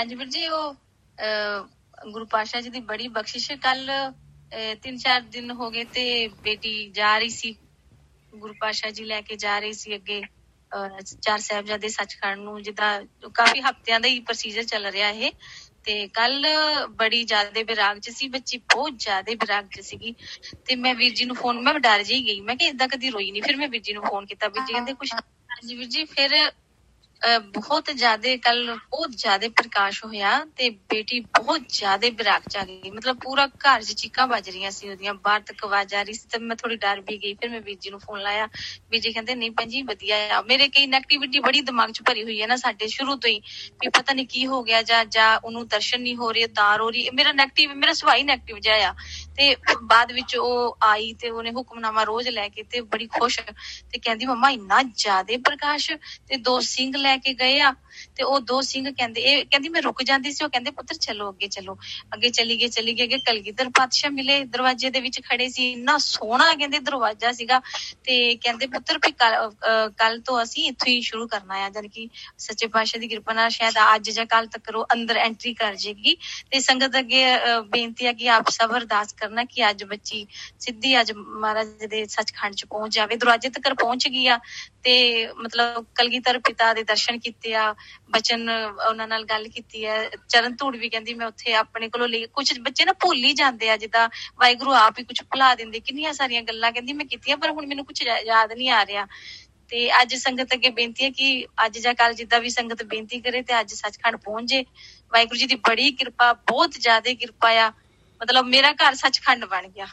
ਹਾਂਜੀ ਵੀਰ ਜੀ ਉਹ ਅਹ, ਗੁਰੂ ਪਾਸ਼ਾ ਜੀ ਦੀ ਬੜੀ ਬਖਸ਼ਿਸ਼ ਕੱਲ ਤਿੰਨ ਚਾਰ ਦਿਨ ਹੋ ਗਏ ਤੇ ਬੇਟੀ ਜਾ ਰਹੀ ਸੀ। ਗੁਰੂ ਪਾਸ਼ਾ ਜੀ ਲੈ ਕੇ ਜਾ ਰਹੀ ਸੀ ਅੱਗੇ ਅਹ, ਚਾਰ ਸਾਹਿਬਜ਼ਾਦੇ ਸੱਚਖੰਡ ਨੂੰ ਜਿੱਦਾਂ ਕਾਫੀ ਹਫ਼ਤਿਆਂ ਦਾ ਹੀ ਪ੍ਰੋਸੀਜਰ ਚੱਲ ਰਿਹਾ ਇਹ। ਤੇ ਕੱਲ ਬੜੀ ਜ਼ਿਆਦਾ ਵਿਰਾਗ ਚ ਸੀ ਬੱਚੀ ਬਹੁਤ ਜ਼ਿਆਦਾ ਵਿਰਾਗ ਚ ਸੀਗੀ। ਤੇ ਮੈਂ ਵੀਰ ਜੀ ਨੂੰ ਫੋਨ ਮੈਂ ਡਰ ਜਿਹੀ ਗਈ। ਮੈਂ ਕਿ ਇਦਾਂ ਕਦੀ ਰੋਈ ਨਹੀਂ ਫਿਰ ਮੈਂ ਵੀਰ ਜੀ ਨੂੰ ਫੋਨ ਕੀਤਾ। ਵੀਰ ਜੀ ਕਹਿੰਦੇ ਕੁਛ ਹਾਂਜੀ ਵੀਰ ਜੀ ਫਿਰ ਅਹ, ਬਹੁਤ ਜ਼ਿਆਦਾ ਕੱਲ ਬਹੁਤ ਜ਼ਿਆਦਾ ਪ੍ਰਕਾਸ਼ ਹੋਇਆ ਤੇ ਬੇਟੀ ਬਹੁਤ ਜ਼ਿਆਦਾ ਵਿਰਾਗ ਚ ਆ ਗਈ। ਮਤਲਬ ਪੂਰਾ ਘਰ 'ਚ ਚੀਕਾਂ ਵੱਜ ਰਹੀਆਂ ਸੀ ਉਹਦੀਆਂ। ਬਾਹਰ ਤੱਕ ਆਵਾਜ਼ ਆ ਰਹੀ ਸੀ ਤੇ ਮੈਂ ਥੋੜੀ ਡਰ ਵੀ ਗਈ। ਫਿਰ ਮੈਂ ਵੀਰ ਜੀ ਨੂੰ ਫੋਨ ਲਾਇਆ। ਵੀਰ ਜੀ ਕਹਿੰਦੇ, ਨਹੀਂ ਭੈਣ ਜੀ, ਵਧੀਆ ਆ। ਮੇਰੇ ਕਈ ਨੈਗੇਟਿਵਿਟੀ ਬੜੀ ਦਿਮਾਗ 'ਚ ਭਰੀ ਹੋਈ ਹੈ ਨਾ ਸਾਡੇ ਸ਼ੁਰੂ ਤੋਂ ਹੀ ਵੀ ਪਤਾ ਨਹੀਂ ਕੀ ਹੋ ਗਿਆ ਜਾਂ ਜਾਂ ਉਹਨੂੰ ਦਰਸ਼ਨ ਨਹੀਂ ਹੋ ਰਹੇ ਤਾਰ ਹੋ ਰਹੀ। ਮੇਰਾ ਨੈਗੇਟਿਵ ਮੇਰਾ ਸੁਭਾਅ ਹੀ ਨੈਗੇਟਿਵ ਜਿਹਾ ਆ। ਤੇ ਬਾਅਦ ਵਿੱਚ ਉਹ ਆਈ ਤੇ ਉਹਨੇ ਹੁਕਮਨਾਮਾ ਰੋਜ਼ ਲੈ ਕੇ ਤੇ ਬੜੀ ਖੁਸ਼ ਤੇ ਕਹਿੰਦੀ ਮੰਮਾ ਇੰਨਾ ਜ਼ਿਆਦਾ ਪ੍ਰਕਾਸ਼ ਤੇ ਦੋ ਸਿੰਘ ਲੈ ਕੇ ਗਏ ਆ। ਤੇ ਉਹ ਦੋ ਸਿੰਘ ਕਹਿੰਦੇ ਇਹ ਕਹਿੰਦੀ ਮੈਂ ਰੁਕ ਜਾਂਦੀ ਸੀ। ਉਹ ਕਹਿੰਦੇ ਪੁੱਤਰ ਚਲੋ ਅੱਗੇ ਚਲੋ। ਅੱਗੇ ਚਲੀ ਗਏ ਚਲੀ ਗਏ ਅੱਗੇ ਕਲਗੀਧਰ ਪਾਤਸ਼ਾਹ ਮਿਲੇ ਦਰਵਾਜ਼ੇ ਦੇ ਵਿੱਚ ਖੜੇ ਸੀ। ਇੰਨਾ ਸੋਹਣਾ ਕਹਿੰਦੇ ਦਰਵਾਜ਼ਾ ਸੀਗਾ ਤੇ ਕਹਿੰਦੇ ਪੁੱਤਰ ਵੀ ਕੱਲ ਤੋਂ ਅਸੀਂ ਇੱਥੋਂ ਹੀ ਸ਼ੁਰੂ ਕਰਨਾ ਆ। ਜਦ ਕਿ ਸੱਚੇ ਪਾਤਸ਼ਾਹ ਦੀ ਕਿਰਪਾ ਨਾਲ ਸ਼ਾਇਦ ਅੱਜ ਜਾਂ ਕੱਲ ਤੱਕ ਉਹ ਅੰਦਰ ਐਂਟਰੀ ਕਰ ਜੇਗੀ। ਤੇ ਸੰਗਤ ਅੱਗੇ ਅਹ, ਬੇਨਤੀ ਹੈ ਕਿ ਆਪ ਸਭ ਅਰਦਾਸ ਕਰਨਾ ਕਿ ਅੱਜ ਬੱਚੀ ਸਿੱਧੀ ਅੱਜ ਮਹਾਰਾਜ ਦੇ ਸੱਚਖੰਡ ਚ ਪਹੁੰਚ ਜਾਵੇ। ਦਰਵਾਜ਼ੇ ਤੱਕ ਪਹੁੰਚ ਗਈ ਆ ਤੇ ਮਤਲਬ ਕਲਗੀਧਰ ਪਿਤਾ ਦੇ ਦਰਸ਼ਨ ਕੀਤੇ ਆ, ਬਚਨ ਉਹਨਾਂ ਨਾਲ ਗੱਲ ਕੀਤੀ ਹੈ ਚਰਨ ਧੂੜ ਵੀ ਕਹਿੰਦੀ, ਮੈਂ ਉੱਥੇ ਆਪਣੇ ਕੋਲੋਂ ਲਈ ਕੁਝ ਬੱਚੇ ਨਾ ਭੁੱਲ ਹੀ ਜਾਂਦੇ ਆ, ਜਿੱਦਾਂ ਵਾਹਿਗੁਰੂ ਆਪ ਹੀ ਕੁਝ ਭੁਲਾ ਦਿੰਦੇ। ਕਿੰਨੀਆਂ ਸਾਰੀਆਂ ਗੱਲਾਂ ਕਹਿੰਦੀ, ਮੈਂ ਕੀਤੀਆਂ, ਪਰ ਹੁਣ ਮੈਨੂੰ ਕੁਝ ਯਾਦ ਨਹੀਂ ਆ ਰਿਹਾ। ਤੇ ਅੱਜ ਸੰਗਤ ਅੱਗੇ ਬੇਨਤੀ ਹੈ ਕਿ ਅੱਜ ਜਾਂ ਕੱਲ ਜਿੱਦਾਂ ਵੀ ਸੰਗਤ ਬੇਨਤੀ ਕਰੇ ਤੇ ਅੱਜ ਸੱਚਖੰਡ ਪਹੁੰਚੇ। ਵਾਹਿਗੁਰੂ ਜੀ ਦੀ ਬੜੀ ਕਿਰਪਾ, ਬਹੁਤ ਜ਼ਿਆਦਾ ਕਿਰਪਾ ਆ। ਮਤਲਬ ਮੇਰਾ ਘਰ ਸੱਚਖੰਡ ਬਣ ਗਿਆ।